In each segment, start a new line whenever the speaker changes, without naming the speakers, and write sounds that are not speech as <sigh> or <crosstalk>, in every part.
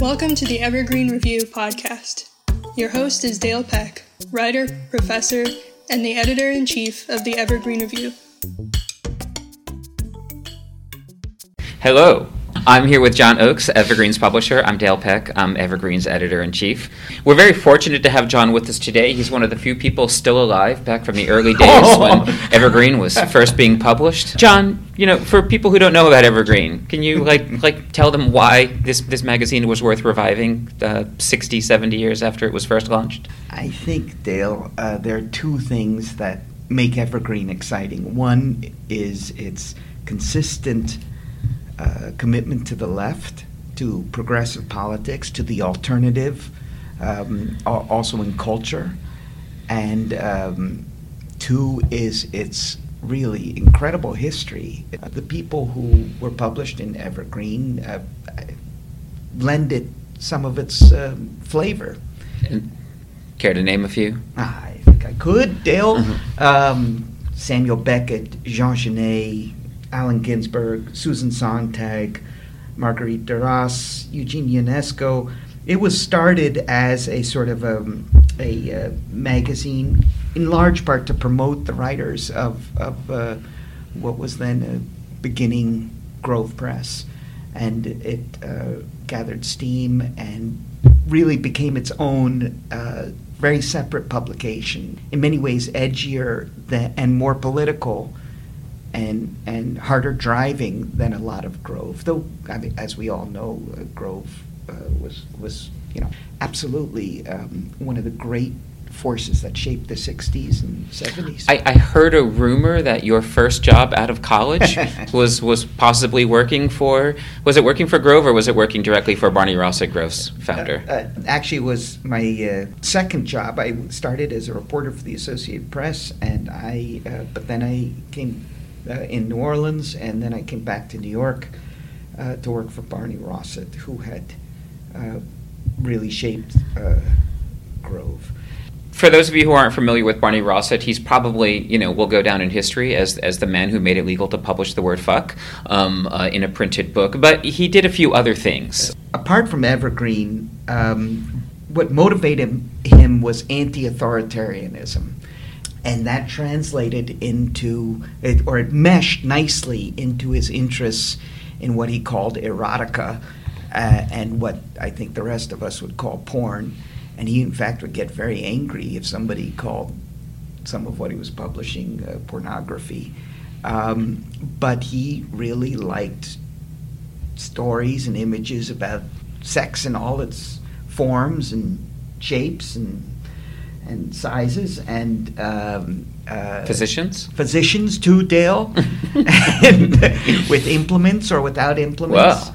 Welcome to the Evergreen Review podcast. Your host is Dale Peck, writer, professor, and the editor in chief of the Evergreen Review.
Hello, I'm here with John Oakes, Evergreen's publisher. I'm Dale Peck. I'm Evergreen's editor in chief. We're very fortunate to have John with us today. He's one of the few people still alive back from the early days <laughs> when Evergreen was first being published. John, you know, for people who don't know about Evergreen, can you like like tell them why this this magazine was worth reviving uh, 60, 70 years after it was first launched?
I think, Dale, uh, there are two things that make Evergreen exciting. One is its consistent uh, commitment to the left, to progressive politics, to the alternative, um, also in culture. And um, two is its really incredible history. The people who were published in Evergreen uh, lend it some of its uh, flavor.
Care to name a few?
I think I could. Dale, mm-hmm. um, Samuel Beckett, Jean Genet, Allen Ginsberg, Susan Sontag, Marguerite Duras, Eugene Ionesco. It was started as a sort of a, um, a uh, magazine, in large part to promote the writers of, of uh, what was then a beginning Grove Press. And it uh, gathered steam and really became its own uh, very separate publication, in many ways edgier than, and more political and and harder driving than a lot of Grove. Though, I mean, as we all know, uh, Grove uh, was was you know absolutely um, one of the great forces that shaped the 60s and 70s.
I, I, heard a rumor that your first job out of college <laughs> was was possibly working for was it working for Grove or was it working directly for Barney Rosset, Grove's founder?
Uh, uh, actually, it was my uh, second job. I started as a reporter for the Associated Press, and I uh, but then I came uh, in New Orleans, and then I came back to New York uh, to work for Barney Rosset, who had uh, really shaped uh, Grove.
For those of you who aren't familiar with Barney Rosset, he's probably, you know, will go down in history as, as the man who made it legal to publish the word fuck um, uh, in a printed book. But he did a few other things.
Apart from Evergreen, um, what motivated him was anti authoritarianism and that translated into it, or it meshed nicely into his interests in what he called erotica uh, and what I think the rest of us would call porn. And he, in fact, would get very angry if somebody called some of what he was publishing uh, pornography. Um, but he really liked stories and images about sex in all its forms and shapes and and sizes and um,
uh, physicians?
physicians too dale. <laughs> <laughs> With implements or without implements.
Wow.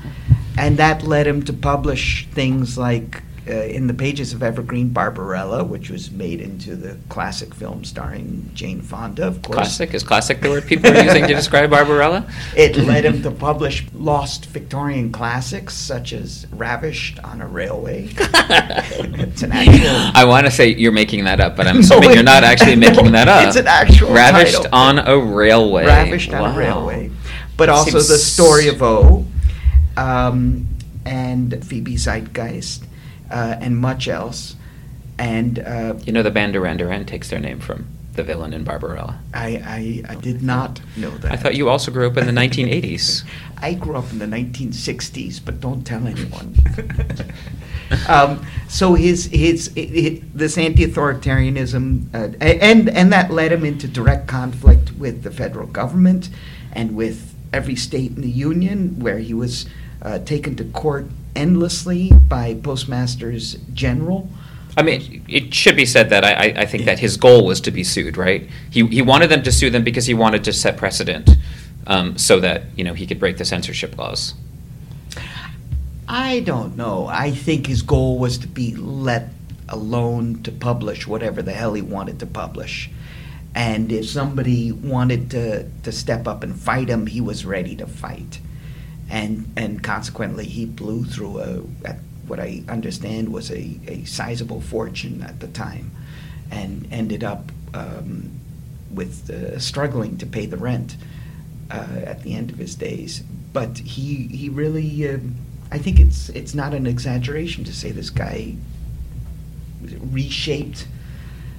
and that led him to publish things like uh, in the pages of Evergreen Barbarella, which was made into the classic film starring Jane Fonda, of course.
Classic? Is classic the word people are using to describe Barbarella? <laughs>
It led him to publish lost Victorian classics such as Ravished on a Railway. <laughs> it's
an actual. I want to say you're making that up, but I'm <laughs> assuming no, you're not actually no, making that up.
It's an actual
Ravished
title.
on a Railway.
Ravished wow. on a Railway. But also the story of O. Um, and Phoebe Zeitgeist uh, and much else. And uh,
you know, the band Duran Duran takes their name from the villain in Barbarella.
I, I, I did not know that.
I thought you also grew up in the 1980s. <laughs>
I grew up in the 1960s, but don't tell anyone. <laughs> um, so his his, his this anti-authoritarianism, uh, and and that led him into direct conflict with the federal government and with every state in the union, where he was uh, taken to court endlessly by postmasters general.
I mean, it should be said that I, I think that his goal was to be sued, right? He, he wanted them to sue them because he wanted to set precedent um, so that, you know, he could break the censorship laws.
I don't know. I think his goal was to be let alone to publish whatever the hell he wanted to publish. And if somebody wanted to, to step up and fight him, he was ready to fight and and consequently he blew through a what I understand was a, a sizable fortune at the time, and ended up um, with uh, struggling to pay the rent uh, at the end of his days. But he he really uh, I think it's it's not an exaggeration to say this guy reshaped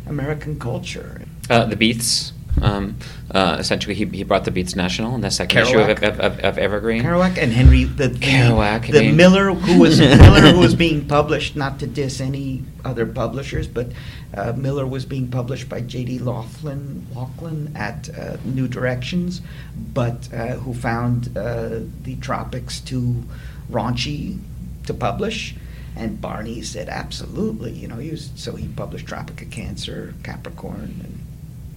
American culture.
Uh, the Beats. Um, uh, essentially, he, he brought the Beats National in the second
Kerouac.
issue of, of, of, of Evergreen.
Kerouac and Henry the, the
Kerouac, I
the
mean-
Miller who was <laughs> Miller who was being published not to diss any other publishers, but uh, Miller was being published by J.D. Laughlin Laughlin at uh, New Directions, but uh, who found uh, the Tropics too raunchy to publish. And Barney said, absolutely. You know, he was, so he published Tropic of Cancer, Capricorn, and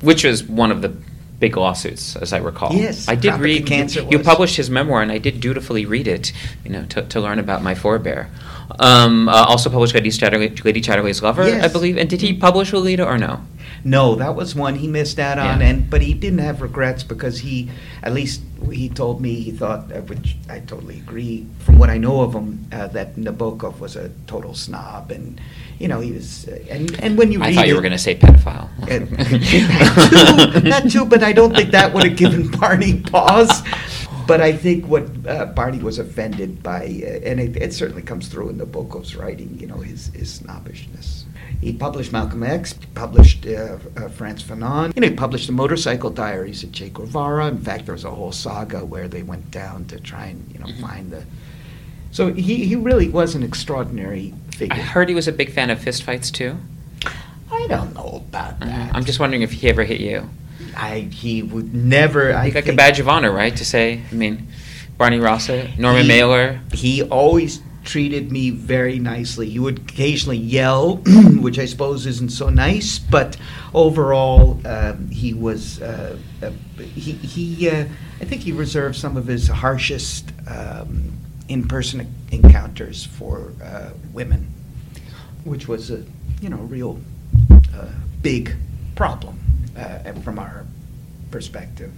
which was one of the big lawsuits, as I recall.
Yes,
I did read.
Cancer
you, you published his memoir, and I did dutifully read it, you know, to, to learn about my forebear. Um, uh, also published Lady, Chatterley, Lady Chatterley's Lover, I believe. And did he publish Lolita or no?
No, that was one he missed out on,
Yeah.
and but he didn't have regrets because he, at least he told me he thought, uh, which I totally agree. From what I know of him, uh, that Nabokov was a total snob, and you know he was. Uh, and and when you
I thought you
it-
were going to say pedophile.
that too, that too, but I don't think that would have given Barney pause. But I think what uh, Barney was offended by, uh, and it, it certainly comes through in Nabokov's writing, you know, his, his snobbishness. He published Malcolm X, published uh, uh, Frantz Fanon, you know, he published the Motorcycle Diaries of Che Guevara. In fact, there was a whole saga where they went down to try and, you know,
Mhm.
find the. So he, he really was an extraordinary figure.
I heard he was a big fan of fistfights too.
I don't know about
Uh,
that.
I'm just wondering if he ever hit you.
I he would never. I
like a badge of honor, right? To say, I mean, Barney Rosset, Norman
He-
Mailer.
He always treated me very nicely. He would occasionally yell, <clears throat> which I suppose isn't so nice, but overall, um, he was. Uh, uh, he he. Uh, I think he reserved some of his harshest um, in-person encounters for uh, women, which was a you know real uh, big problem uh, from our perspective.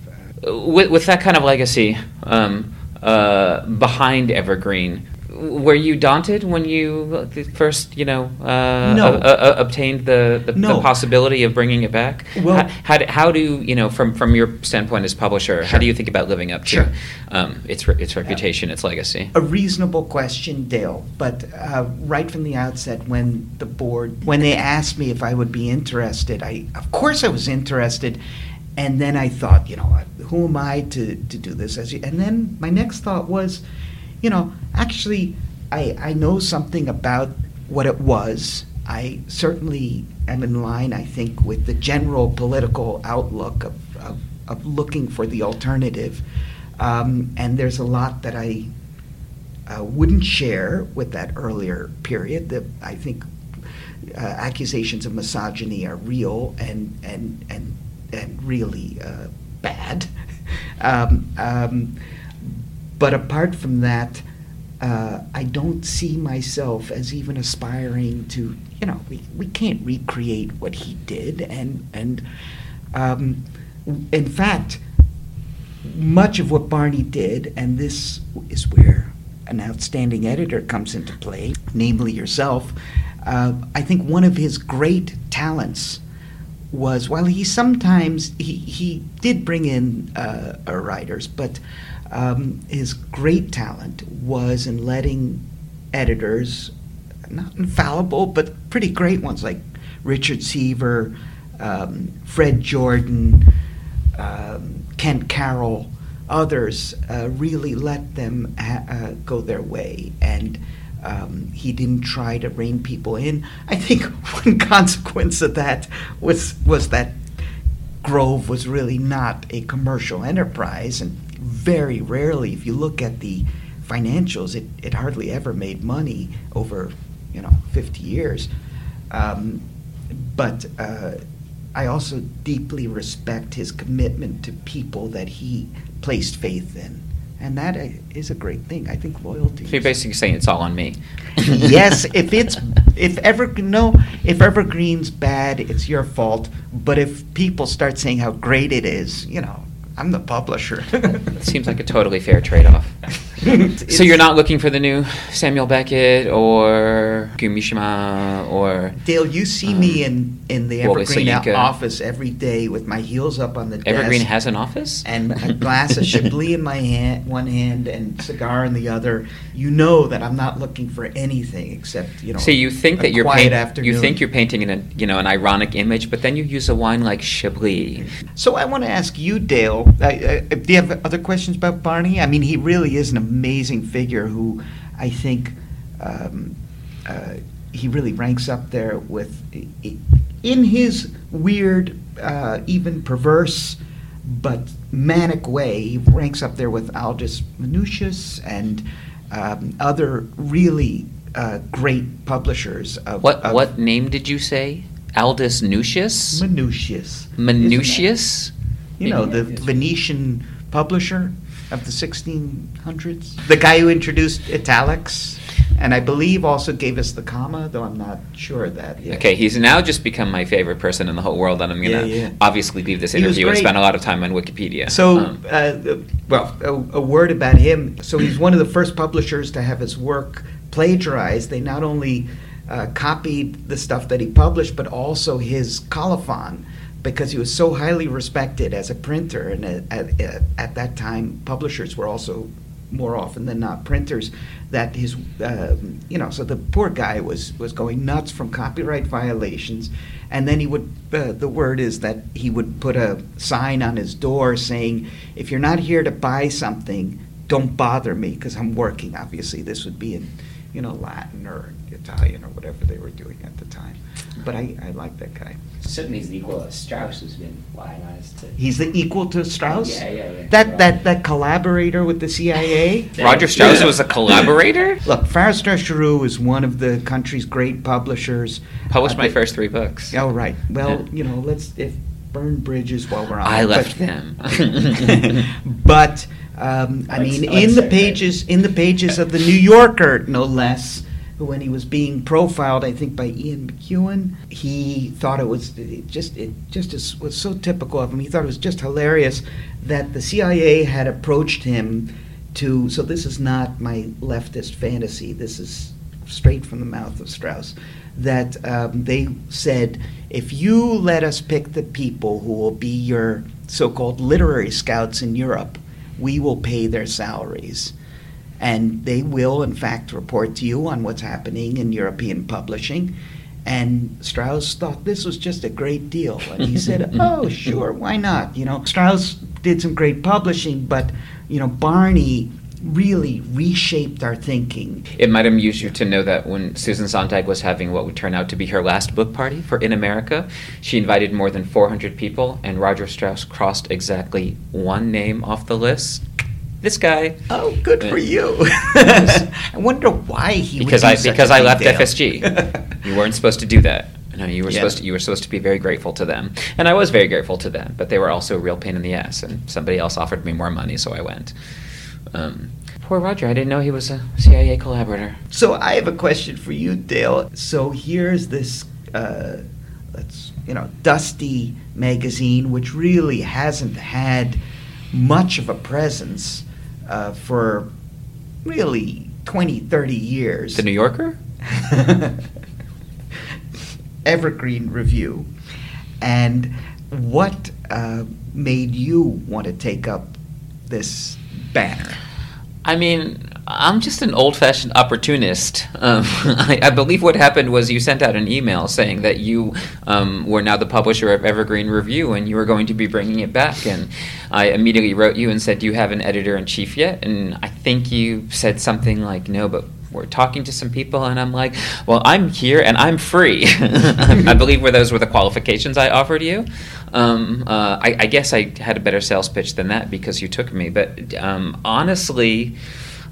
Uh,
with, with that kind of legacy um, uh, behind Evergreen, were you daunted when you first, you know, uh,
No.
uh, uh, obtained the, the,
No.
the possibility of bringing it back?
Well-
how, how, do, how do you know, from, from your standpoint as publisher, how do you think about living up to
Sure.
um, its re- its reputation, its legacy?
a reasonable question, Dale. But uh, right from the outset, when the board, when they asked me if I would be interested, I, of course, I was interested. And then I thought, you know, who am I to, to do this? As you, and then my next thought was, you know, actually, I, I know something about what it was. I certainly am in line, I think, with the general political outlook of, of, of looking for the alternative. Um, and there's a lot that I uh, wouldn't share with that earlier period. That I think uh, accusations of misogyny are real and and and and really uh, bad. <laughs> um, um, but apart from that, uh, I don't see myself as even aspiring to. You know, we, we can't recreate what he did, and and um, in fact, much of what Barney did, and this is where an outstanding editor comes into play, namely yourself. Uh, I think one of his great talents was while he sometimes he, he did bring in uh, writers, but um, his great talent was in letting editors, not infallible, but pretty great ones like Richard Seaver, um, Fred Jordan, um, Kent Carroll, others uh, really let them ha- uh, go their way, and um, he didn't try to rein people in. I think <laughs> one consequence of that was was that Grove was really not a commercial enterprise, and very rarely, if you look at the financials, it, it hardly ever made money over you know 50 years. Um, but uh, I also deeply respect his commitment to people that he placed faith in. And that uh, a great thing. I think loyalty.
So you're basically saying it's all on me. <laughs>
yes, if it's <laughs> if ever no, if Evergreen's bad, it's your fault. But if people start saying how great it is, you know, I'm the publisher.
It seems like a totally fair trade-off. <laughs> <laughs> So you're not looking for the new Samuel Beckett or Kumishima or
Dale, you see me
Um,
in, in the Evergreen office every day with my heels up on the
Evergreen
desk Evergreen
has an office?
and a glass of Chablis in my hand, one hand and cigar in the other. You know that I'm not looking for anything except you know.
So you think
a
that you're
quiet
paint, you think you're painting in a you know an ironic image, but then you use a wine like Chablis.
So I want to ask you, Dale. Uh, uh, do you have other questions about Barney? I mean, he really is an amazing figure who I think um, uh, he really ranks up there with, in his weird, uh, even perverse, but manic way. He ranks up there with Aldus Manutius and um, other really uh, great publishers. Of,
What
of
what name did you say? Aldous Nucius?
Manutius?
Manutius?
you know, the Venetian publisher of the 1600s. The guy who introduced italics, and I believe also gave us the comma, though I'm not sure of that yet.
Okay, he's now just become my favorite person in the whole world, and I'm gonna
Yeah, yeah.
obviously leave this interview and spend a lot of time on Wikipedia.
So,
Um,
uh, well, a, a word about him. So he's one of the first publishers to have his work plagiarized. They not only uh, copied the stuff that he published, but also his colophon, because he was so highly respected as a printer. And at, at, at that time, publishers were also more often than not printers. That his, um, you know, so the poor guy was was going nuts from copyright violations, and then he would. Uh, the word is that he would put a sign on his door saying, "If you're not here to buy something, don't bother me because I'm working." Obviously, this would be in, you know, Latin or Italian or whatever they were doing at the time. But I, I like that guy.
Certainly he's the equal of Straus, who's been lionized to.
He's the equal to Straus.
Yeah, yeah, yeah.
That that that collaborator with the CIA. <laughs>
Roger Straus was a collaborator.
Look, Farrar Straus Giroux is one of the country's great publishers.
Published
Uh,
my
they-
first three books.
Oh, right. Well,
Yeah.
you know, let's if burn bridges while we're on.
I
it,
left
but-
them. <laughs>
but um, I
Like-
mean,
like
in the
Sarah.
pages, in the pages of the New Yorker, no less, when he was being profiled, I think by Ian McEwan, he thought it was just it just is, was so typical of him. He thought it was just hilarious that the CIA had approached him to. So this is not my leftist fantasy. This is straight from the mouth of Straus. That um, they said, if you let us pick the people who will be your so-called literary scouts in Europe, we will pay their salaries. And they will, in fact, report to you on what's happening in European publishing. And Straus thought this was just a great deal. And he said, <laughs> oh, sure, why not? You know, Straus did some great publishing, but, you know, Barney really reshaped our thinking.
It might amuse you to know that when Susan Sontag was having what would turn out to be her last book party for In America, she invited more than 400 people, and Roger Straus crossed exactly one name off the list. This guy.
Oh, good for you. <laughs> I wonder why he would
because
do
I
such a
because I
big
left
deal.
FSG. <laughs> you weren't supposed to do that. No, you were
Yeah.
supposed to, you were supposed to be very grateful to them, and I was very grateful to them. But they were also a real pain in the ass, and somebody else offered me more money, so I went. Um, poor Roger, I didn't know he was a CIA collaborator.
So I have a question for you, Dale. So here's this, uh, let's you know, dusty magazine, which really hasn't had much of a presence uh, for really 20, 30 years.
The New Yorker. <laughs>
Evergreen Review. And what uh, made you want to take up this banner?
I mean, I'm just an old-fashioned opportunist. Um, <laughs> I, I believe what happened was you sent out an email saying that you um, were now the publisher of Evergreen Review and you were going to be bringing it back. And I immediately wrote you and said, "Do you have an editor in chief yet?" And I think you said something like, "No, but." We're talking to some people, and I'm like, "Well, I'm here and I'm free." <laughs> I believe were those were the qualifications I offered you. Um, uh, I, I guess I had a better sales pitch than that because you took me. But um, honestly,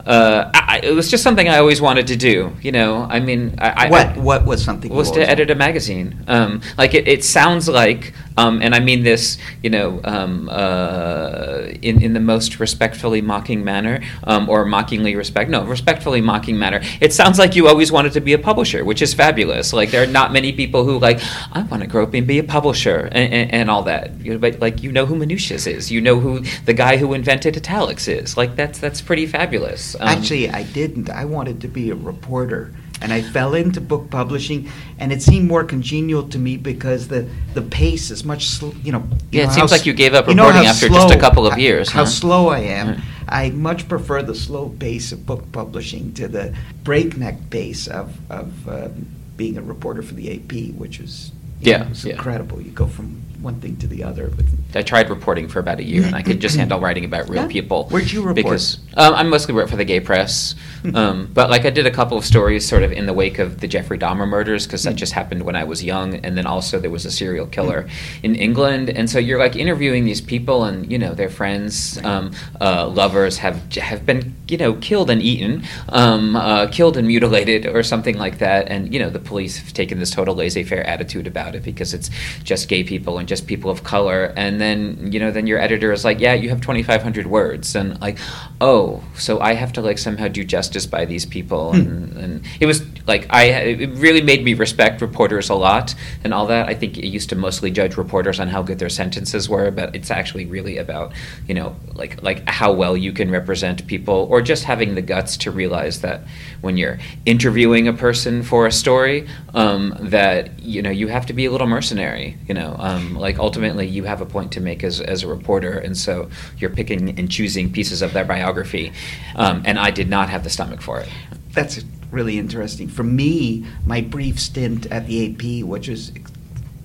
uh, I, it was just something I always wanted to do. You know, I mean, I, I-
what
I,
what was something?
was to edit a magazine. Um, like it, it sounds like um, and I mean this, you know, um, uh, in in the most respectfully mocking manner, um, or mockingly respect, no, respectfully mocking manner. It sounds like you always wanted to be a publisher, which is fabulous. Like there are not many people who like I want to grow up and be a publisher and, and, and all that. You know, but like you know who Manutius is, you know who the guy who invented italics is. Like that's that's pretty fabulous. Um,
Actually, I didn't. I wanted to be a reporter, and I fell into book publishing, and it seemed more congenial to me because the the pace is much, sl- you know. you
Yeah, it
know
seems
how
like you gave up
you know
reporting after just a couple of years,
How
huh?
slow I am. I much prefer the slow pace of book publishing to the breakneck pace of of um, being a reporter for the AP, which is
Yeah,
know, it's
yeah.
incredible. You go from one thing to the other. But
I tried reporting for about a year, and I could just handle writing about real
Yeah?
people.
Where'd you report?
Because um, I mostly wrote for the gay press, um, <laughs> but like I did a couple of stories sort of in the wake of the Jeffrey Dahmer murders, because that
Mm.
just happened when I was young, and then also there was a serial killer in England, and so you're like interviewing these people, and you know their friends, um, uh, lovers have have been you know killed and eaten, um, uh, killed and mutilated, or something like that, and you know the police have taken this total laissez-faire attitude about it because it's just gay people and just people of color, and then you know then your editor is like, yeah, you have 2,500 words, and like, oh, so I have to like somehow do justice by these people,
Hmm.
and, and it was like I it really made me respect reporters a lot and all that. I think it used to mostly judge reporters on how good their sentences were, but it's actually really about you know like like how well you can represent people, or just having the guts to realize that when you're interviewing a person for a story, um, that you know you have to be a little mercenary. You know, um, like ultimately you have a point to make as as a reporter, and so you're picking and choosing pieces of their biography, um, and I did not have the stomach for it.
That's really interesting. For me, my brief stint at the AP, which was ex-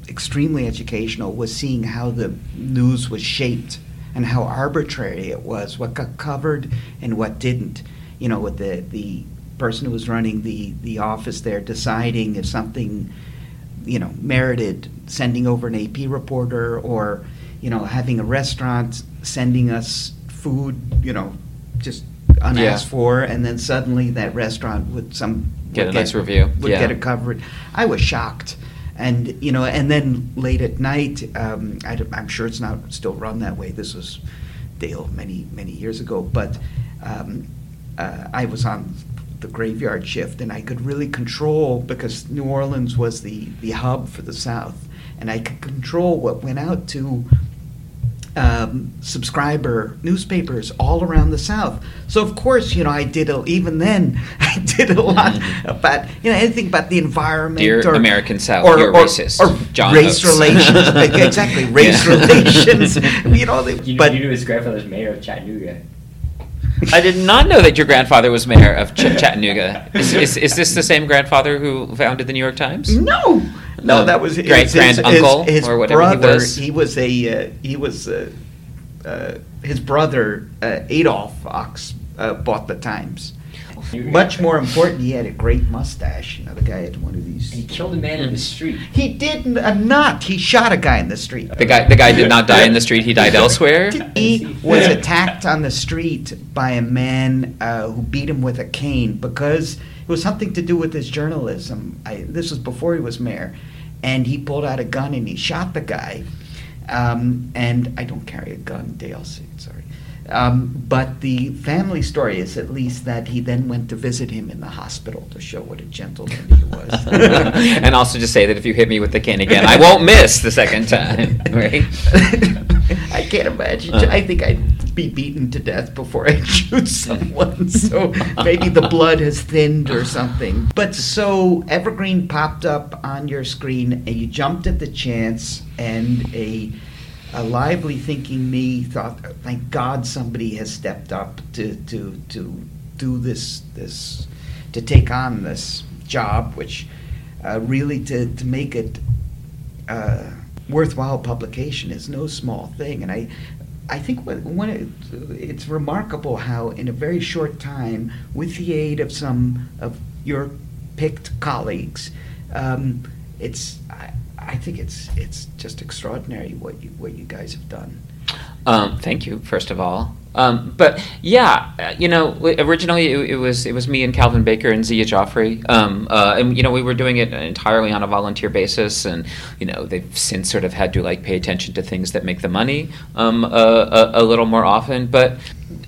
extremely educational, was seeing how the news was shaped and how arbitrary it was, what got covered and what didn't. You know, with the, the person who was running the, the office there deciding if something, you know, merited sending over an AP reporter or, you know, having a restaurant sending us food, you know, just unasked
Yeah.
for, and then suddenly that restaurant would some
Get
would
a nice review.
would
Yeah.
get it covered. I was shocked, and you know, and then late at night, um, I, am sure it's not still run that way. This was Dale many many years ago, but um, uh, I was on the graveyard shift, and I could really control because New Orleans was the the hub for the South, and I could control what went out to um, subscriber newspapers all around the South. So of course, you know, I did a, even then <laughs> I did a lot
Mhm.
about you know anything about the environment
Dear
or
American South,
or,
you're
or,
racist,
or
John
race
Oates.
relations <laughs> exactly race
Yeah. <laughs>
relations. You know, they,
You,
but
you knew his grandfather's mayor of Chattanooga.
I did not know that your grandfather was mayor of Ch- Chattanooga. Is, is, is this the same grandfather who founded the New York Times?
No, no,
Um,
that was his, his,
granduncle
his, his
or whatever he
brother.
was?
He was a uh, he was uh, uh, his brother uh, Adolph Ochs uh, bought the Times. Much more important, he had a great mustache. You know, the guy had one of these.
He killed a man in the street.
He did n- uh, not. He shot a guy in the street.
The guy, the guy did not die in the street. He died <laughs> elsewhere.
He was attacked on the street by a man uh, who beat him with a cane because it was something to do with his journalism. I, this was before he was mayor, and he pulled out a gun and he shot the guy. Um, and I don't carry a gun, Dale. s- Sorry. Um, but the family story is at least that he then went to visit him in the hospital to show what a gentleman he was. <laughs>
and also just say that if you hit me with the cane again, I won't miss the second time. <laughs> Right? <laughs>
I can't imagine.
Uh.
I think I'd be beaten to death before I shoot someone. So maybe the blood has thinned or something. But so Evergreen popped up on your screen, and you jumped at the chance, and a a lively thinking me thought, "Thank God somebody has stepped up to to to do this this to take on this job, which uh, really to to make it." uh, worthwhile publication is no small thing, and I, I think when, it, it's remarkable how in a very short time, with the aid of some of your picked colleagues, um, it's I, think it's it's just extraordinary what you what you guys have done.
Um, thank you, first of all. Um, but yeah, uh, you know, originally it, it, was it was me and Calvin Baker and Zia Jaffrey, um, uh, and you know we were doing it entirely on a volunteer basis, and you know they've since sort of had to like pay attention to things that make the money um, a, a, a, little more often. But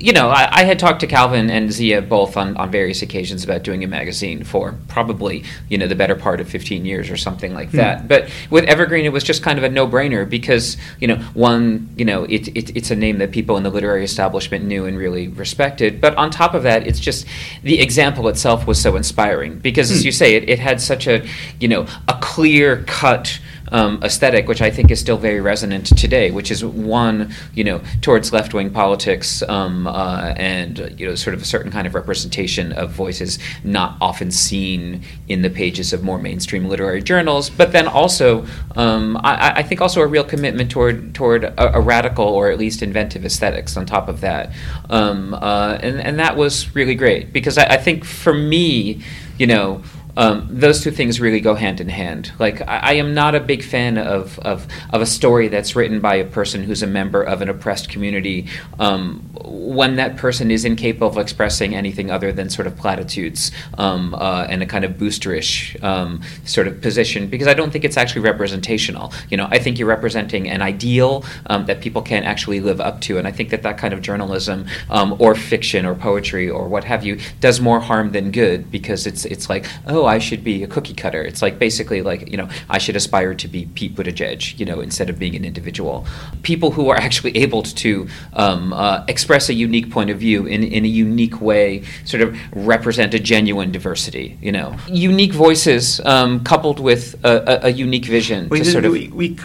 you know, I, I, had talked to Calvin and Zia both on, on various occasions about doing a magazine for probably, you know, the better part of 15 years or something like that. Hmm. But with Evergreen, it was just kind of a no brainer because, you know, one, you know, it, it, it's a name that people in the literary establishment knew and really respected. But on top of that, it's just the example itself was so inspiring because, as hmm. you say, it, it had such a, you know, a clear cut um, aesthetic, which I think is still very resonant today, which is one, you know, towards left wing politics um, uh, and, you know, sort of a certain kind of representation of voices not often seen in the pages of more mainstream literary journals, but then also, um, I, I, think also a real commitment toward, toward a, a, radical or at least inventive aesthetics on top of that. Um, uh, and, and that was really great because I, I think for me, you know, um, those two things really go hand in hand. Like I, I, am not a big fan of, of, of a story that's written by a person who's a member of an oppressed community um, when that person is incapable of expressing anything other than sort of platitudes um, uh, and a kind of boosterish um, sort of position because I don't think it's actually representational. You know, I think you're representing an ideal um, that people can't actually live up to, and I think that that kind of journalism um, or fiction or poetry or what have you does more harm than good because it's it's like oh oh, I should be a cookie cutter. It's like basically like, you know, I should aspire to be Pete Buttigieg, you know, instead of being an individual. People who are actually able to um, uh, express a unique point of view in, in a unique way, sort of represent a genuine diversity, you know. Unique voices um, coupled with a, a, a unique vision.
We,
sort
of we, we,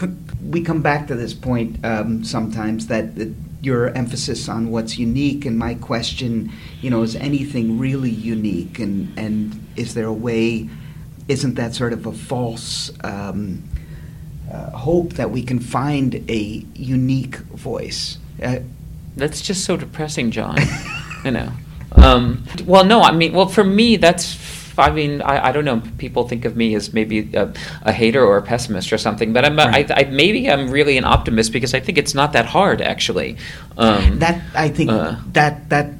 we come back to this point um, sometimes that, that your emphasis on what's unique and my question you know is anything really unique? And and is there a way isn't that sort of a false um, uh, hope that we can find a unique voice? Uh,
that's just so depressing john. <laughs> You know. Um, well no i mean well for me that's I mean, I, I don't know. People think of me as maybe a, a hater or a pessimist or something, but I'm a, right. I, I, maybe I'm really an optimist because I think it's not that hard actually.
Um, that I think uh, that that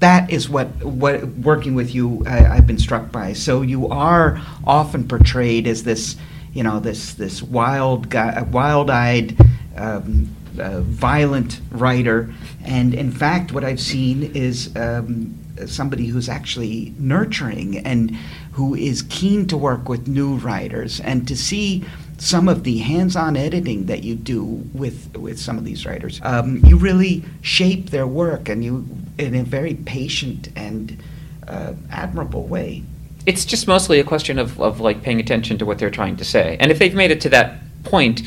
that is what what working with you I, have been struck by. So you are often portrayed as this, you know, this this wild guy, wild-eyed. Um, uh, violent writer, and in fact, what I've seen is um, somebody who's actually nurturing and who is keen to work with new writers and to see some of the hands-on editing that you do with with some of these writers. Um, you really shape their work and you in a very patient and uh, admirable way.
It's just mostly a question of, of like paying attention to what they're trying to say. And if they've made it to that point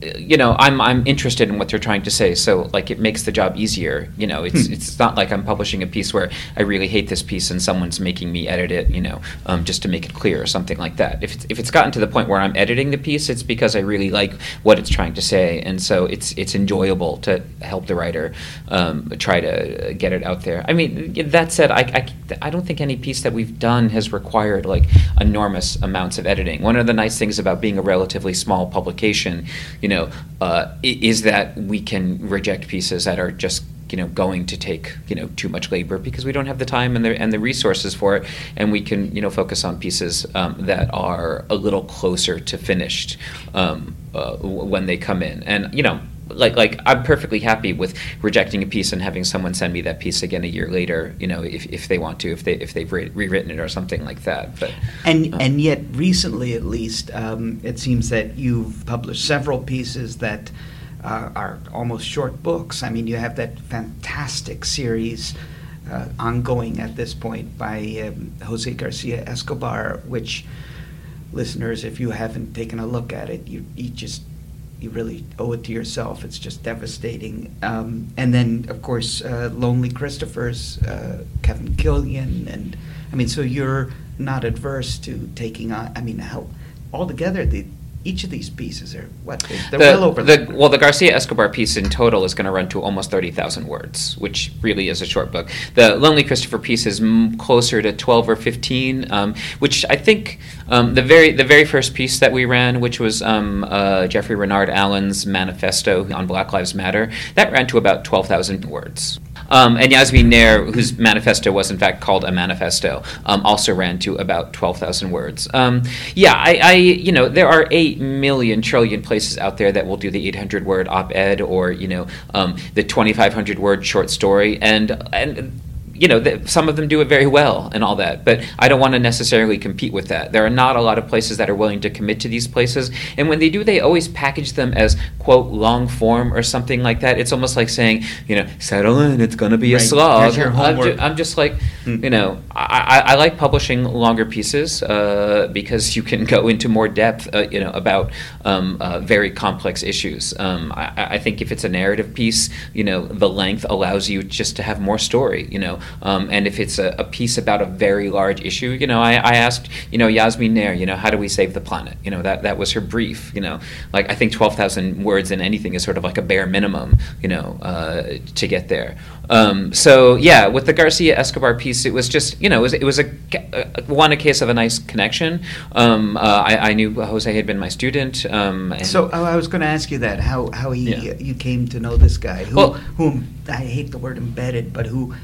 you know I'm I'm interested in what they're trying to say so like it makes the job easier you know? It's hmm. it's not like I'm publishing a piece where I really hate this piece and someone's making me edit it you know um, just to make it clear or something like that. If it's, if it's gotten to the point where I'm editing the piece it's because I really like what it's trying to say and so it's it's enjoyable to help the writer um, try to get it out there. I mean that said I, I, I don't think any piece that we've done has required like enormous amounts of editing. One of the nice things about being a relatively small publication you you know, uh, is that we can reject pieces that are just you know going to take you know too much labor because we don't have the time and the and the resources for it, and we can you know focus on pieces um, that are a little closer to finished um, uh, when they come in, and you know like like I'm perfectly happy with rejecting a piece and having someone send me that piece again a year later. You know, if, if they want to, if they if they've re- rewritten it or something like that. But
and uh, and yet recently, at least, um, it seems that you've published several pieces that. Uh, are almost short books. I mean, you have that fantastic series uh, ongoing at this point by um, Jose Garcia Escobar, which listeners, if you haven't taken a look at it, you, you just you really owe it to yourself. It's just devastating. Um, and then, of course, uh, Lonely Christophers, uh, Kevin Killian, and I mean, so you're not adverse to taking on. I mean, how altogether the each of these pieces are what they're
the,
well over
the, well the Garcia Escobar piece in total is going to run to almost 30,000 words which really is a short book. The Lonely Christopher piece is m- closer to 12 or 15 um, which I think um, the very the very first piece that we ran which was um, uh, Jeffrey Renard Allen's manifesto on Black Lives Matter that ran to about 12,000 words Um, and Yasmin Nair, whose manifesto was in fact called a manifesto, um, also ran to about 12,000 words. Um, yeah, I, I, you know, there are 8 million trillion places out there that will do the 800 word op ed or, you know, um, the 2,500 word short story. And, and you know, the, some of them do it very well and all that, but I don't want to necessarily compete with that. There are not a lot of places that are willing to commit to these places, and when they do, they always package them as quote long form or something like that. It's almost like saying, you know, settle in, it's going to be
Right.
a slog. I'm, ju- I'm just like,
Hmm.
you know, I, I, I like publishing longer pieces uh, because you can <laughs> go into more depth, uh, you know, about um, uh, very complex issues. Um, I I think if it's a narrative piece, you know, the length allows you just to have more story, you know. Um, and if it's a, a piece about a very large issue, you know, I, I asked, you know, Yasmin Nair, you know, how do we save the planet? You know, that, that was her brief, you know. Like, I think 12,000 words in anything is sort of like a bare minimum, you know, uh, to get there. Um, so yeah, with the Garcia Escobar piece, it was just you know it was it was a, a one a case of a nice connection. Um, uh, I, I knew Jose had been my student. Um, and
So oh, I was going to ask you that how how he
Yeah.
you came to know this guy who
Well-
whom I hate the word embedded, but who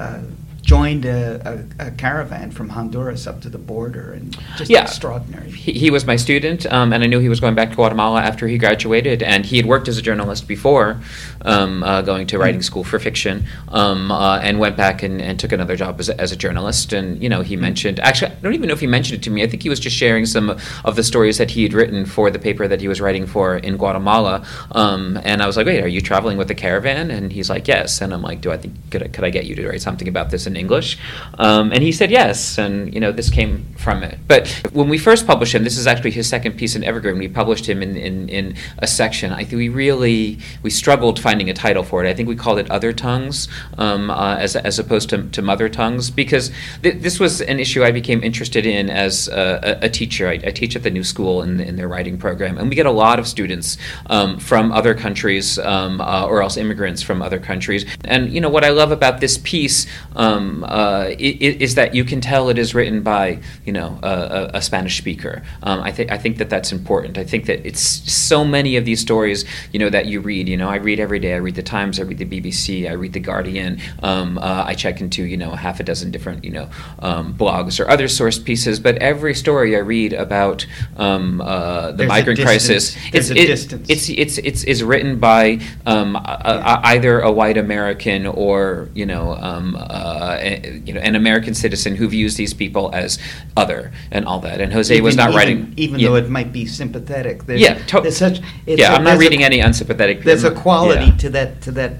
uh, joined a, a, a caravan from Honduras up to the border and just
Yeah.
extraordinary.
he, he was my student, um, and I knew he was going back to Guatemala after he graduated. And he had worked as a journalist before, um, uh, going to writing school for fiction, um, uh, and went back and, and took another job as a, as a journalist. And you know, he mentioned actually, I don't even know if he mentioned it to me. I think he was just sharing some of the stories that he had written for the paper that he was writing for in Guatemala. Um, and I was like, "Wait, are you traveling with a caravan?" And he's like, "Yes." And I'm like, "Do I think could I, could I get you to write something about this in English?" Um, and he said yes. And you know, this came from it. But when we first published him, this is actually his second piece in Evergreen. We published him in, in, in a section. I think we really we struggled finding a title for it. I think we called it Other Tongues um, uh, as, as opposed to, to Mother Tongues because th- this was an issue I became interested in as a, a, teacher. I, I teach at the new school in, in their writing program, and we get a lot of students um, from other countries um, uh, or else immigrants from other countries. And you know what I love about this piece um, uh, is that you can tell it is written by you know a, a, a Spanish speaker. Um, I think I think that that's important. I think that it's so many of these stories you know that you read. You know, I read every day. I read the Times. I read the BBC. I read the Guardian. Um, uh, I check into you know half a dozen different you know um, blogs or other source pieces. But every story I read about um, uh, the
There's
migrant crisis, it's
a
it-
distance.
it's it's it's is written by um, a- a- either a white American or you know um, uh, a- you know an American citizen who views these people as other and all that. And Jose was
Even-
not
even-
writing,
even
yeah.
though it might be sympathetic. There's,
Yeah, to-
there's such. it's
yeah.
a-
I'm not reading any unsympathetic.
There's a quality. To that to that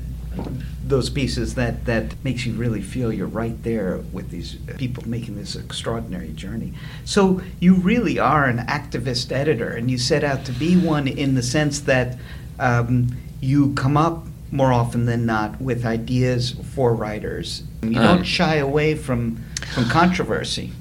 those pieces that that makes you really feel you're right there with these people making this extraordinary journey. So you really are an activist editor, and you set out to be one in the sense that um, you come up more often than not with ideas for writers. You don't
Um,
shy away from from controversy.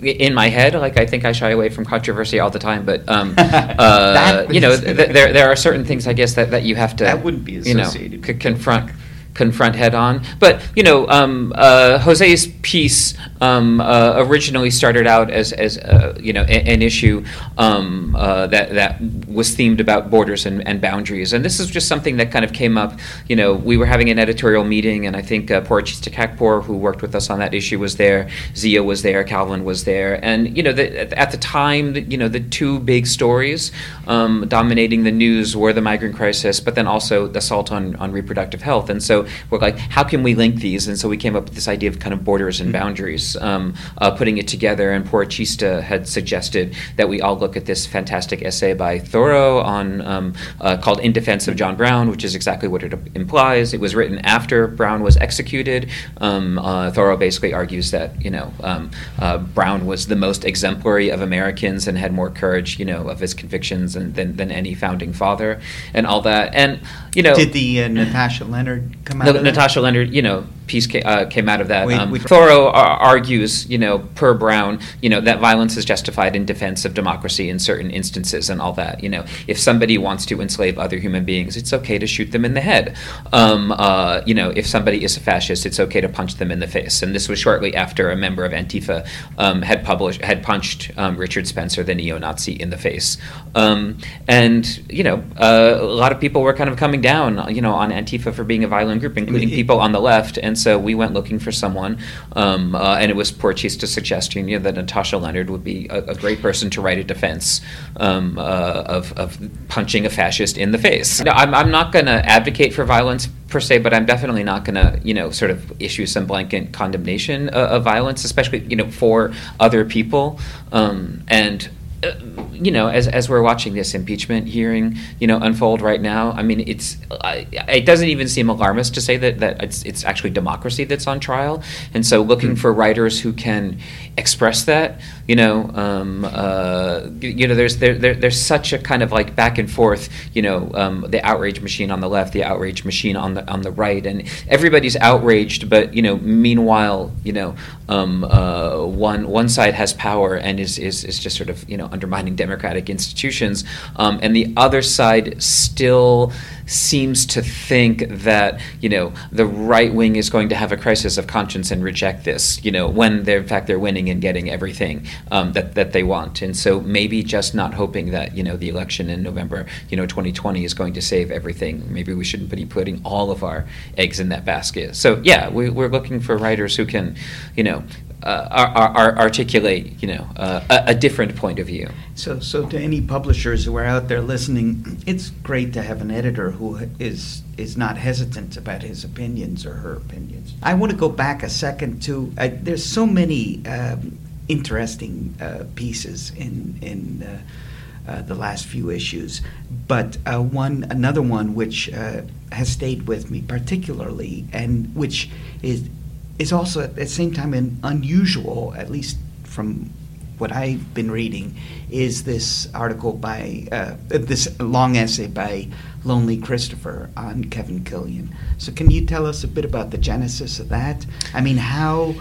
in my head, like I think I shy away from controversy all the time, but um, <laughs> uh, you know, th- there there are certain things I guess that, that you have to
That wouldn't be
you know
associated
c- confront confront head on. But you know, um, uh, Jose's piece um, uh, originally started out as as uh, you know a- an issue um, uh, that that was themed about borders and, and boundaries, and this is just something that kind of came up. You know, we were having an editorial meeting, and I think uh, Porochista Khakpour, who worked with us on that issue, was there. Zia was there. Calvin was there, and you know, the, at, at the time, the, you know, the two big stories um, dominating the news were the migrant crisis, but then also the assault on, on reproductive health. And so we're like, how can we link these? And so we came up with this idea of kind of borders and boundaries, um, uh, putting it together. And Porochista had suggested that we all look at this fantastic essay by Thoreau on um, uh, called "In Defense of John Brown," which is exactly what it implies. It was written after Brown was executed. Um, uh, Thoreau basically argues that you know um, uh, Brown was the most exemplary of Americans and had more courage, you know, of his convictions than, than, than any founding father, and all that. And you know,
Did the uh, Natasha Lennard come out of?
Natasha Lennard, you know, piece ca- uh, came out of that. Um. Thoreau ar- argues, you know, per Brown, you know, that violence is justified in defense of democracy in certain instances and all that. You know, if somebody wants to enslave other human beings, it's okay to shoot them in the head. Um, uh, you know, if somebody is a fascist, it's okay to punch them in the face. And this was shortly after a member of Antifa um, had published had punched um, Richard Spencer, the neo-Nazi, in the face. Um, and you know, uh, a lot of people were kind of coming down, you know, on Antifa for being a violent group, including people on the left. And so we went looking for someone, um, uh, and it was Porochista suggesting you know, that Natasha Lennard would be a, a great person to write a defense um, uh, of, of punching a fascist in the face. No, I'm, I'm not going to advocate for violence per se, but I'm definitely not going to, you know, sort of issue some blanket condemnation uh, of violence, especially, you know, for other people. Um, and uh, you know, as, as we're watching this impeachment hearing, you know, unfold right now, I mean, it's I, it doesn't even seem alarmist to say that, that it's it's actually democracy that's on trial, and so looking for writers who can express that, you know, um, uh, you, you know, there's there, there there's such a kind of like back and forth, you know, um, the outrage machine on the left, the outrage machine on the on the right, and everybody's outraged, but you know, meanwhile, you know, um, uh, one one side has power and is, is is just sort of you know undermining democratic institutions, um, and the other side still seems to think that you know the right wing is going to have a crisis of conscience and reject this, you know, when in fact they're winning and getting everything um, that that they want, and so maybe just not hoping that you know the election in November, you know, 2020 is going to save everything. Maybe we shouldn't be putting all of our eggs in that basket. So yeah, we, we're looking for writers who can, you know. Uh, ar- ar- articulate, you know, uh, a, a different point of view.
So, so to any publishers who are out there listening, it's great to have an editor who is is not hesitant about his opinions or her opinions. I want to go back a second to uh, there's so many um, interesting uh, pieces in in. Uh, uh, the last few issues, but one another one which has stayed with me particularly, and which is is also at the same time an unusual, at least from what I've been reading, is this article by uh, this long essay by Lonely Christopher on Kevin Killian. So, can you tell us a bit about the genesis of that? I mean, how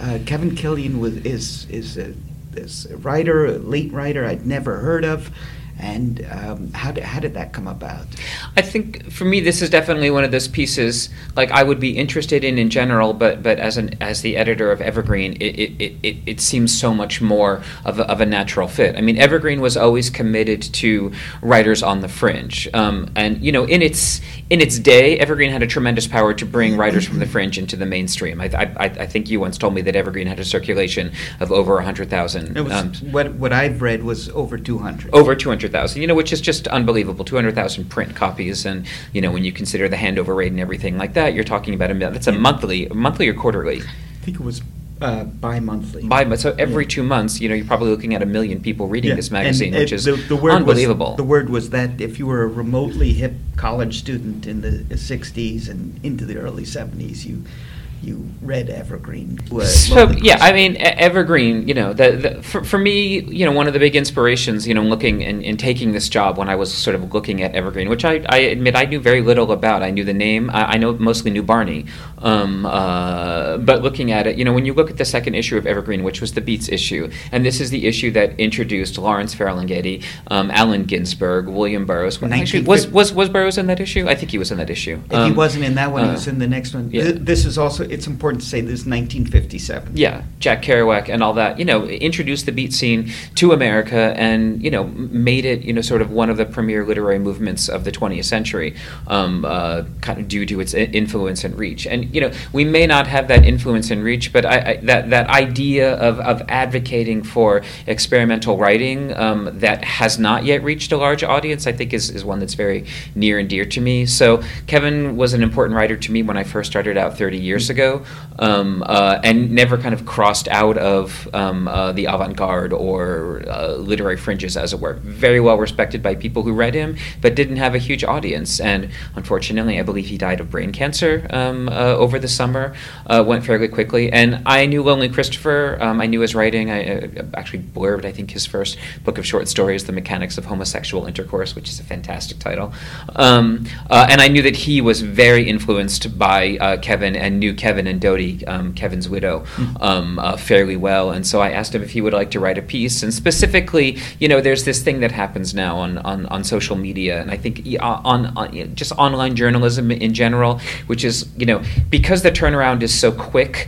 uh, Kevin Killian was is is a, is a writer, a late writer I'd never heard of. And um, how, did, how did that come about?
I think for me, this is definitely one of those pieces like I would be interested in in general, but but as an as the editor of Evergreen, it it, it, it seems so much more of a, of a natural fit. I mean, Evergreen was always committed to writers on the fringe, um, and you know, in its in its day, Evergreen had a tremendous power to bring writers from the fringe into the mainstream. I I, I think you once told me that Evergreen had a circulation of over hundred thousand. Um,
what, what I've read was over 200.
over 200,000, you know, which is just unbelievable. 200,000 print copies, and you know, when you consider the handover rate and everything like that, you're talking about a that's a monthly, monthly or quarterly.
I think it was uh, bi-monthly.
By so every
Yeah.
two months, you know, you're probably looking at a million people reading
Yeah,
this magazine,
and
which
it-
is
the, the word
unbelievable.
Was, the word was that if you were a remotely hip college student in the 60s and into the early 70s, you you read Evergreen. uh,
So yeah, I mean, Evergreen. You know, the, the, for for me, you know, one of the big inspirations, you know, looking and, and taking this job when I was sort of looking at Evergreen, which I, I admit I knew very little about. I knew the name. I, I know mostly knew Barney, um, uh, but looking at it, you know, when you look at the second issue of Evergreen, which was the Beats issue, and this is the issue that introduced Lawrence Ferlinghetti, um, Allen Ginsberg, William Burroughs. Well, Actually, was was was Burroughs in that issue? I think he was in that issue.
If he
Um,
wasn't in that one, he was
uh,
in the next one.
yeah.
This is also, it's important to say, this is 1957.
Yeah, Jack Kerouac and all that, you know, introduced the beat scene to America and, you know, made it, you know, sort of one of the premier literary movements of the 20th century, um, uh, kind of due to its influence and reach. And, you know, we may not have that influence and reach, but I, I, that, that idea of, of advocating for experimental writing um, that has not yet reached a large audience, I think is, is one that's very near and dear to me. So Kevin was an important writer to me when I first started out 30 years ago um, uh, and never kind of crossed out of um, uh, the avant garde or uh, literary fringes, as it were. Very well respected by people who read him, but didn't have a huge audience. And unfortunately, I believe he died of brain cancer um, uh, over the summer, uh, went fairly quickly. And I knew Lonely Christopher, um, I knew his writing. I actually blurbed, I think, his first book of short stories, The Mechanics of Homosexual Intercourse, which is a fantastic title. Um, and I knew that he was very influenced by Kevin and knew Kevin Kevin and Dodie, um, Kevin's widow, um, uh, fairly well. And so I asked him if he would like to write a piece. And specifically, you know, there's this thing that happens now on, on, on social media, and I think on, on just online journalism in general, which is, you know, because the turnaround is so quick,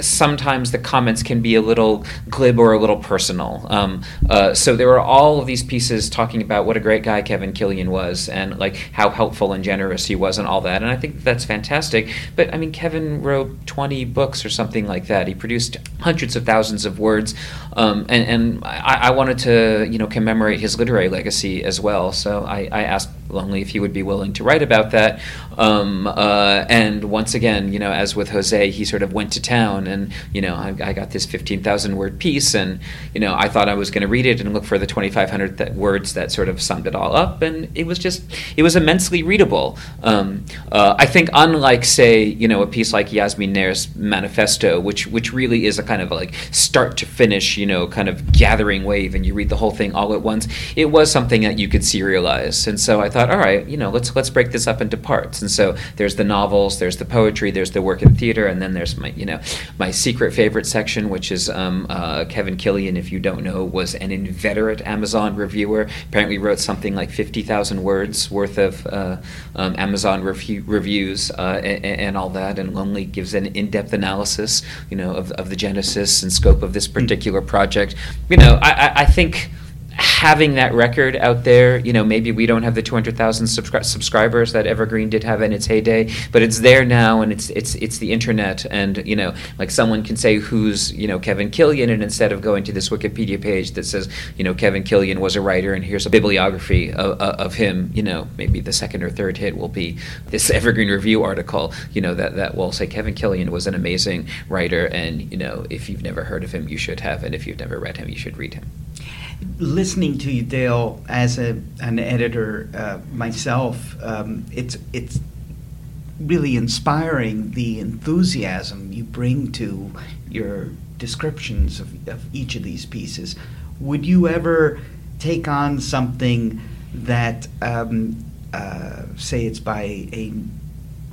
sometimes the comments can be a little glib or a little personal. Um, uh, so there were all of these pieces talking about what a great guy Kevin Killian was and like how helpful and generous he was and all that. And I think that's fantastic. But I mean, Kevin wrote 20 books or something like that. He produced hundreds of thousands of words, um, and, and I, I, wanted to you know commemorate his literary legacy as well. So I, I asked Lonely if he would be willing to write about that. Um, uh, and once again, you know, as with Jose, he sort of went to town, and you know, I, I got this fifteen thousand word piece, and you know, I thought I was going to read it and look for the twenty five hundred th- words that sort of summed it all up, and it was just, it was immensely readable. Um, uh, I think, unlike say, you know, a piece like Yasmin Nair's Manifesto, which which really is a kind of like start to finish, you know, kind of gathering wave, and you read the whole thing all at once. It was something that you could serialize, and so I thought, all right, you know, let's let's break this up into parts. And so there's the novels, there's the poetry, there's the work in theater, and then there's my, you know, my secret favorite section, which is um, uh, Kevin Killian. If you don't know, was an inveterate Amazon reviewer. Apparently, wrote something like fifty thousand words worth of uh, um, Amazon review, reviews uh, and, and, all that. And Lonely gives an in-depth analysis, you know, of, of the genesis and scope of this particular project. You know, I, I, I think having that record out there, you know, maybe we don't have the 200,000 subscri- subscribers that Evergreen did have in its heyday, but it's there now and it's it's it's the internet and, you know, like someone can say who's, you know, Kevin Killian and instead of going to this Wikipedia page that says, you know, Kevin Killian was a writer and here's a bibliography of, of him, you know, maybe the second or third hit will be this Evergreen Review article, you know, that that will say Kevin Killian was an amazing writer and, you know, if you've never heard of him, you should have and if you've never read him, you should read him
listening to you, Dale, as a, an editor uh, myself, um, it's it's really inspiring the enthusiasm you bring to your descriptions of, of each of these pieces. Would you ever take on something that, um, uh, say, it's by a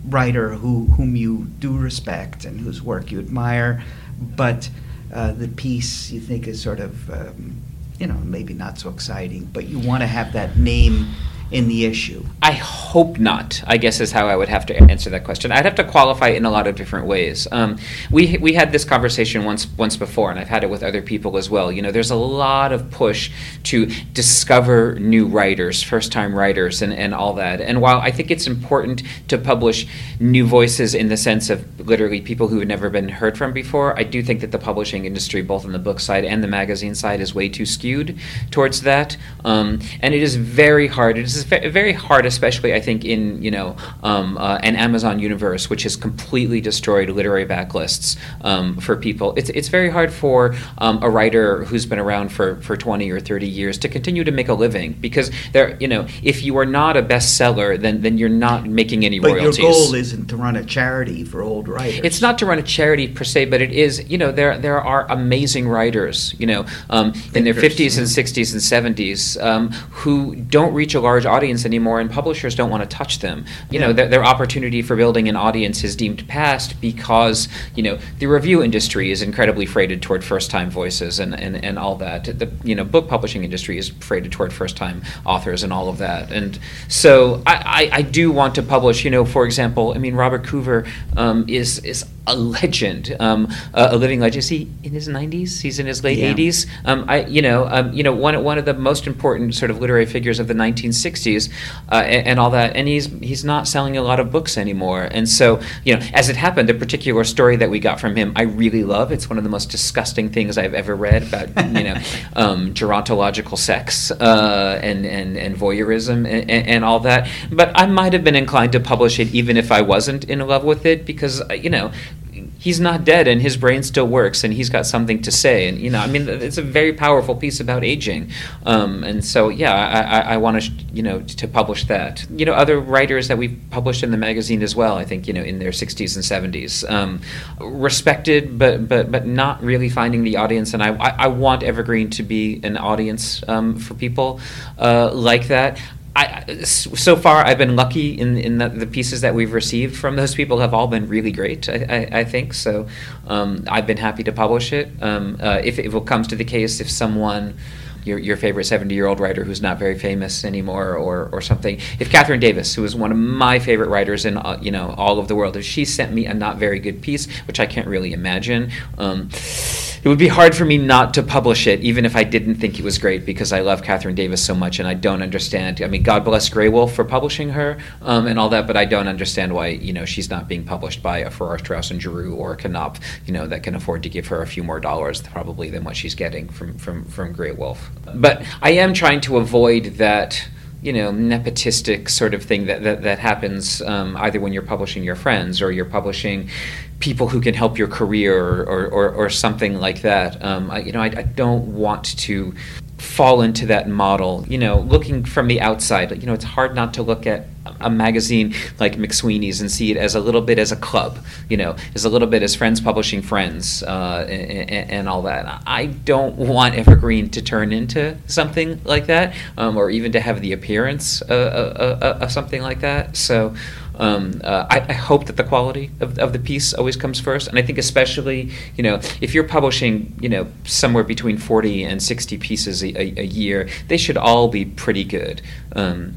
writer who whom you do respect and whose work you admire, but uh, the piece you think is sort of um, you know, maybe not so exciting, but you want to have that name in the issue?
I hope not. I guess is how I would have to answer that question. I'd have to qualify in a lot of different ways. Um, we we had this conversation once once before, and I've had it with other people as well. You know, there's a lot of push to discover new writers, first time writers, and and all that. And while I think it's important to publish new voices in the sense of literally people who have never been heard from before, I do think that the publishing industry, both on the book side and the magazine side, is way too skewed towards that. Um, and it is very hard. It is is very hard, especially I think in you know um, uh, an Amazon universe, which has completely destroyed literary backlists um, for people. It's it's very hard for um, a writer who's been around for, for twenty or thirty years to continue to make a living because there you know if you are not a bestseller, then then you're not making any
but
royalties.
But your goal isn't to run a charity for old writers.
It's not to run a charity per se, but it is you know there there are amazing writers you know um, in their fifties and sixties and seventies um, who don't reach a large audience anymore, and publishers don't want to touch them. You know, their, their opportunity for building an audience is deemed past because you know the review industry is incredibly freighted toward first-time voices and, and, and all that. The you know book publishing industry is freighted toward first-time authors and all of that. And so I, I, I do want to publish. You know, for example, I mean Robert Coover um, is is a legend, um, a, a, living legend. Is he in his 90s? He's in his late yeah. 80s. Um, I, you know, um, you know, one one of the most important sort of literary figures of the 1960s, uh, and, and, all that. And he's he's not selling a lot of books anymore. And so, you know, as it happened, the particular story that we got from him, I really love. It's one of the most disgusting things I've ever read about, you know, <laughs> um, gerontological sex uh, and, and and voyeurism and, and all that. But I might have been inclined to publish it even if I wasn't in love with it because, you know he's not dead and his brain still works and he's got something to say. And you know i mean it's a very powerful piece about aging. Um, and so yeah i, I, I want to you know to publish that. You know other writers that we've published in the magazine as well i think you know in their 60s and 70s um, respected but but but not really finding the audience. And i i, I want evergreen to be an audience um, for people uh, like that I, so far I've been lucky in in the, the, pieces that we've received from those people have all been really great. I, I, I think so. Um, I've been happy to publish it. Um, uh, if, if it comes to the case, if someone your, your favorite 70 year old writer who's not very famous anymore or, or something. If Kathryn Davis, who is one of my favorite writers in uh, you know all of the world, if she sent me a not very good piece, which I can't really imagine, um, it would be hard for me not to publish it, even if I didn't think it was great, because I love Kathryn Davis so much and I don't understand. I mean, God bless Graywolf for publishing her um, and all that, but I don't understand why you know she's not being published by a Farrar, Straus and Giroux or a Knopf, you know, that can afford to give her a few more dollars probably than what she's getting from from from Graywolf. But I am trying to avoid that you know nepotistic sort of thing that that, that happens um, either when you're publishing your friends or you're publishing people who can help your career or or, or something like that. Um, I, you know, I, I don't want to fall into that model. You know, looking from the outside, you know, it's hard not to look at a magazine like McSweeney's and see it as a little bit as a club, you know, as a little bit as friends publishing friends uh, and, and, all that. I don't want Evergreen to turn into something like that, um, or even to have the appearance of, of, of something like that. So. Um, uh, I, I, hope that the quality of, of the piece always comes first, and I think especially you know if you're publishing you know somewhere between 40 and 60 pieces a, a, a year, they should all be pretty good. Um,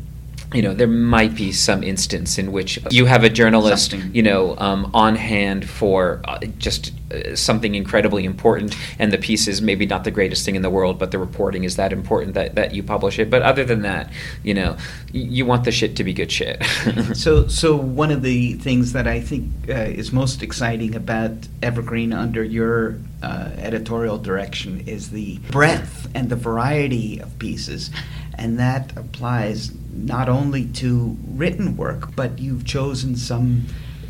you know, there might be some instance in which you have a journalist, something. you know, um, on hand for uh, just uh, something incredibly important, and the piece is maybe not the greatest thing in the world, but the reporting is that important that, that you publish it. But other than that, you know, you want the shit to be good shit. <laughs>
so, so one of the things that I think uh, is most exciting about Evergreen under your uh, editorial direction is the breadth and the variety of pieces and that applies not only to written work, but you've chosen some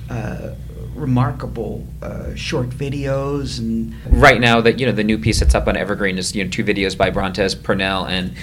uh, remarkable uh, short videos and
right now that you know the new piece that's up on evergreen is you know two videos by Brontez Purnell and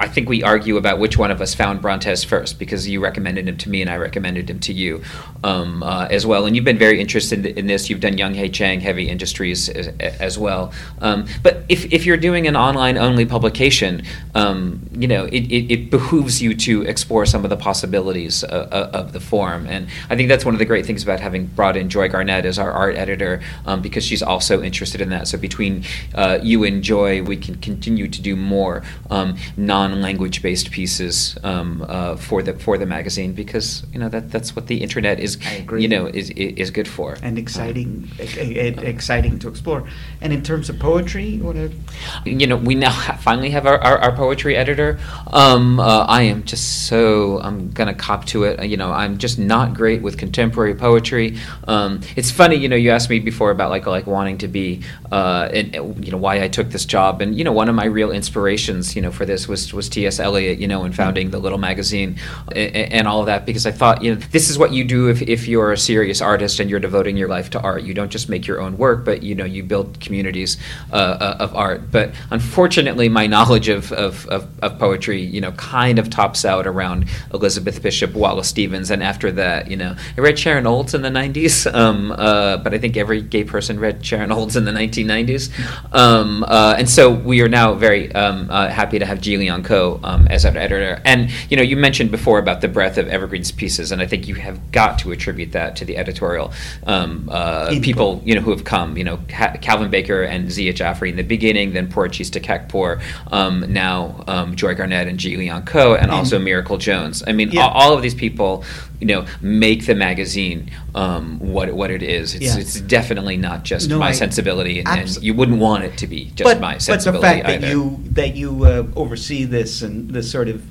i think we argue about which one of us found Brontez first because you recommended him to me and i recommended him to you um, uh, as well. And you've been very interested in this. You've done Young-Hae Chang heavy industries as, as well. Um, but if, if you're doing an online only publication um, you know it, it, it, behooves you to explore some of the possibilities of, of the form. And i think that's one of the great things about having brought in Joy Garnett is our art editor um, because she's also interested in that. So between uh, you and Joy, we can continue to do more um, non-language based pieces um, uh, for the for the magazine because you know that that's what the internet is. You know is is good for
and exciting, exciting to explore. And in terms of poetry, what? A...
You know, we now finally have our, our, our poetry editor. Um, uh, I am just so I'm gonna cop to it. You know, I'm just not great with contemporary poetry. Um, it's funny, you know, you asked me before about like like wanting to be, uh, and you know, why I took this job, and you know, one of my real inspirations, you know, for this was was T.S. Eliot, you know, in founding the Little Magazine, and, and, all of that, because I thought, you know, this is what you do if if you're a serious artist and you're devoting your life to art. You don't just make your own work, but you know, you build communities uh, uh of art. But unfortunately, my knowledge of, of, of, of poetry, you know, kind of tops out around Elizabeth Bishop, Wallace Stevens, and after that, you know, I read Sharon Olds in the '90s. <laughs> Um, uh, but I think every gay person read Sharon Olds in the 1990s. Um, uh, and so we are now very um, uh, happy to have Jee Koh um, as our editor. And you know, you mentioned before about the breadth of Evergreen's pieces, and I think you have got to attribute that to the editorial um, uh, people you know who have come. You know, Calvin Baker and Zia Jaffrey in the beginning, then Porochista Khakpour, um, now Joy Garnett and Jee Koh, and, and also Miracle Jones. I mean, yeah. all, all of these people you know make the magazine um, what what it is. It's, yeah. it's definitely not just no, my I, sensibility, and, and, you wouldn't want it to be just
but,
my sensibility.
But the fact
either.
that you that you uh, oversee this and the sort of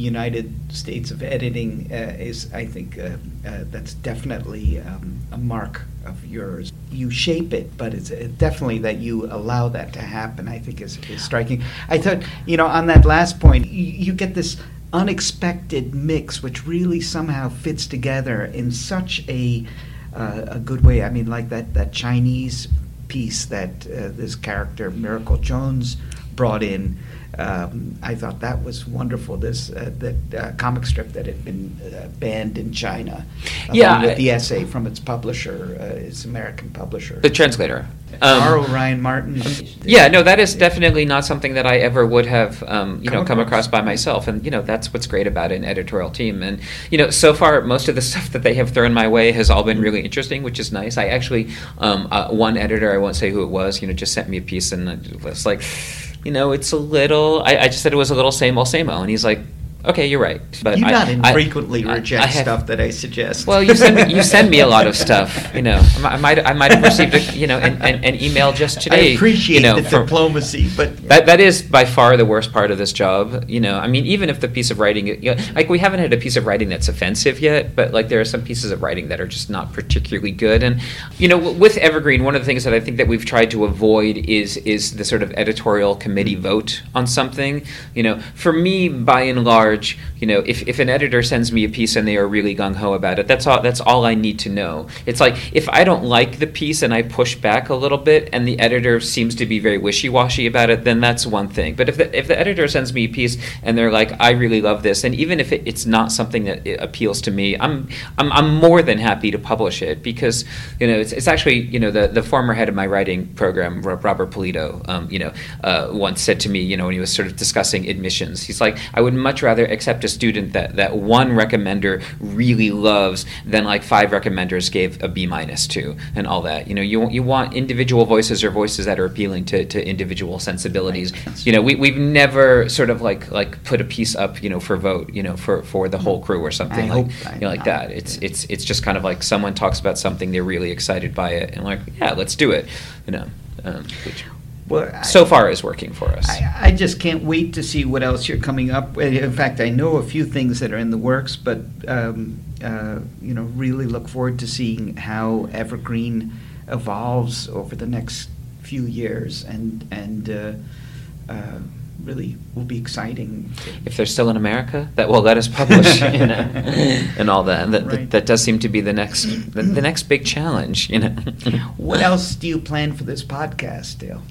United States of editing uh, is, I think, uh, uh that's definitely um, a mark of yours. You shape it, but it's definitely that you allow that to happen. I think is, is striking. I thought, you know, on that last point, you, you get this unexpected mix, which really somehow fits together in such a uh, a good way. I mean, like that that Chinese piece that uh, this character Miracle Jones brought in. Um, I thought that was wonderful. This uh, that uh, comic strip that had been uh, banned in China.
Yeah,
with the essay from its publisher, uh, its American publisher.
The translator. Um,
Ryan Martin.
Yeah, no, that is definitely not something that I ever would have, um, you
Come
know, come
across.
by myself. And you know, that's what's great about an editorial team. And you know, so far, most of the <laughs> stuff that they have thrown my way has all been really interesting, which is nice. I actually, um, uh, one editor, I won't say who it was, you know, just sent me a piece, and it was like, you know, it's a little. I, I just said it was a little same old, same old, and he's like. Okay, you're right. But
you
I-
not infrequently
I-
reject
I have-
stuff that I suggest.
Well, you send me, you send me a lot of <laughs> stuff. You know, I might I might have received a you know an, an, an email just today.
I appreciate
you know,
the
from-
diplomacy, but
That that is by far the worst part of this job. You know, I mean, even if the piece of writing, you know, like we haven't had a piece of writing that's offensive yet, but like there are some pieces of writing that are just not particularly good. And you know, with Evergreen, one of the things that I think that we've tried to avoid is is the sort of editorial committee mm. vote on something. You know, for me, by and large, you know, if, if an editor sends me a piece and they are really gung ho about it, that's all that's all I need to know. It's like if I don't like the piece and I push back a little bit, and the editor seems to be very wishy washy about it, then that's one thing. But if the if the editor sends me a piece and they're like, I really love this, and even if it, it's not something that appeals to me, I'm I'm I'm more than happy to publish it because you know it's, it's actually you know the the former head of my writing program, Robert Polito, um, you know, uh, once said to me, you know, when he was sort of discussing admissions, he's like, I would much rather accept a student that that one recommender really loves than like five recommenders gave a B minus to and all that. You know, you you want individual voices or voices that are appealing to, to individual sensibilities. You know, we we've never sort of like like put a piece up, you know, for vote, you know, for for the whole crew or something
I
like you know, like that. It's it's it's just kind of like someone talks about something they're really excited by it and like yeah, let's do it. You know, um, which
well, I-
so far is working for us.
I, I just can't wait to see what else you're coming up with. In fact, I know a few things that are in the works, but um, uh, you know, really look forward to seeing how Evergreen evolves over the next few years, and and uh, uh, really will be exciting.
if they're still in America, that will let us publish, you know, <laughs> and all that. And that,
Right.
that, that does seem to be the next the, the next big challenge, you know.
What else do you plan for this podcast, Dale?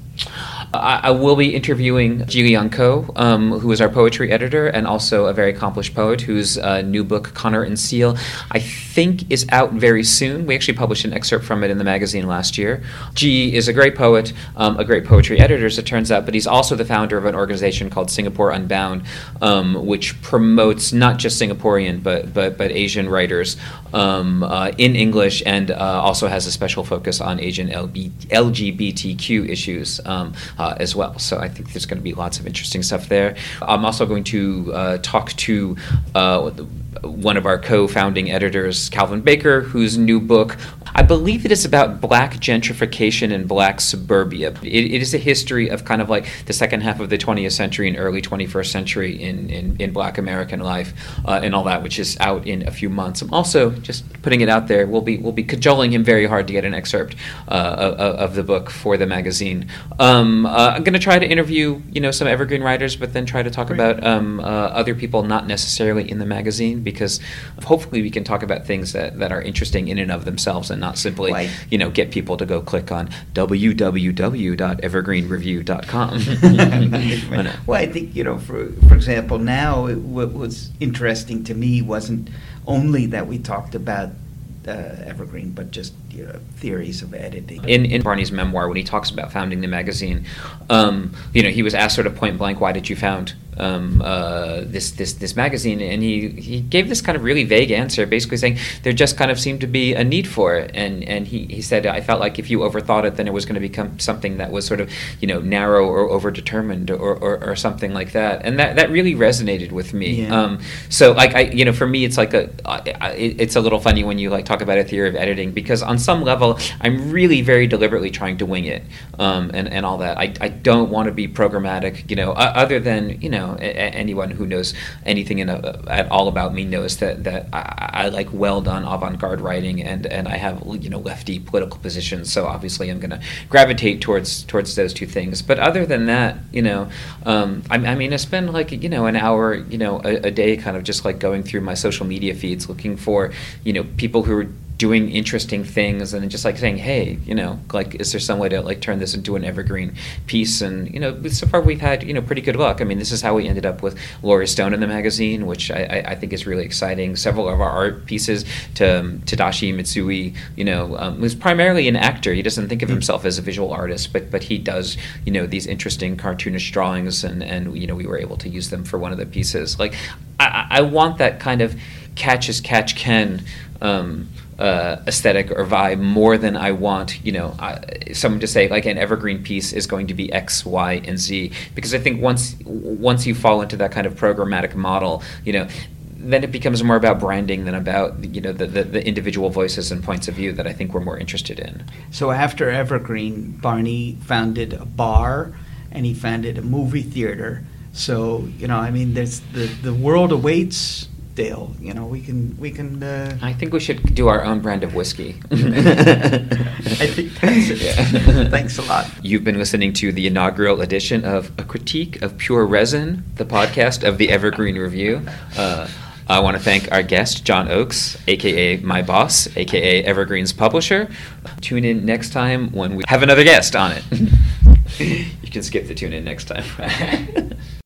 I, will be interviewing Jee Leong Koh, um, who is our poetry editor and also a very accomplished poet, whose uh, new book Connor and Seal, I think, is out very soon. We actually published an excerpt from it in the magazine last year. Ji is a great poet, um, a great poetry editor, as it turns out, but he's also the founder of an organization called Singapore Unbound, um, which promotes not just Singaporean but but but Asian writers um, uh, in English, and uh, also has a special focus on Asian LB, LGBTQ issues um, uh, as well. So I think there's going to be lots of interesting stuff there. I'm also going to uh, talk to uh, one of our co-founding editors, Calvin Baker, whose new book, I believe it is about black gentrification and black suburbia. It, it is a history of kind of like the second half of the 20th century and early 21st century in, in, in black American life uh, and all that, which is out in a few months. I'm also just putting it out there. We'll be, we'll be cajoling him very hard to get an excerpt uh, of, of the book for the magazine. Um, uh, I'm going to try to interview, you know, some evergreen writers, but then try to talk
Great.
about um, uh, other people not necessarily in the magazine because hopefully we can talk about things that, that are interesting in and of themselves and not simply, you know, get people to go click on www.evergreenreview.com. <laughs>
Well, I think you know, for for example, now it, what was interesting to me wasn't only that we talked about uh, Evergreen, but just you know, theories of editing.
in, in Barney's memoir, when he talks about founding the magazine, um, you know, he was asked sort of point blank, "Why did you found um, uh, this this this magazine?" And he he gave this kind of really vague answer, basically saying there just kind of seemed to be a need for it. And and he, he said, "I felt like if you overthought it, then it was going to become something that was sort of you know narrow or overdetermined or, or, or something like that." And that that really resonated with me.
Yeah.
Um, so like I you know for me it's like a I, I, it's a little funny when you like talk about a theory of editing because on some level I'm really very deliberately trying to wing it um, and and all that I, I don't want to be programmatic you know uh, other than you know a, a- anyone who knows anything in a, at all about me knows that that I, I like well done avant-garde writing and and I have you know lefty political positions. So obviously I'm gonna gravitate towards towards those two things. But other than that you know um, I, I mean I spend like you know an hour you know a, a day kind of just like going through my social media feeds looking for you know people who are doing interesting things and just like saying, hey, you know, like is there some way to like turn this into an evergreen piece? And you know, so far we've had you know pretty good luck. I mean, this is how we ended up with Laurie Stone in the magazine, which I, I, I think is really exciting. Several of our art pieces to um, Tadashi Mitsui, you know, um, was primarily an actor. He doesn't think of himself as a visual artist, but but he does you know these interesting cartoonish drawings, and and you know we were able to use them for one of the pieces. Like I, I want that kind of catch as catch can. Um, uh, aesthetic or vibe more than I want, you know, I, someone to say like an evergreen piece is going to be X, Y, and Z. Because I think once once you fall into that kind of programmatic model, you know, then it becomes more about branding than about you know the, the, the, individual voices and points of view that I think we're more interested in.
So after Evergreen, Barney founded a bar and he founded a movie theater. So you know, I mean, there's the the world awaits Dale. You know, we can we can. Uh,
I think we should do our own brand of whiskey. <laughs>
I think that's it.
Yeah.
Thanks a lot.
You've been listening to the inaugural edition of A Critique of Pure Resin, the podcast of the Evergreen Review. Uh, I want to thank our guest, John Oakes, aka my boss, aka Evergreen's publisher. Tune in next time when we have another guest on it. <laughs> you can skip the tune in next time. <laughs>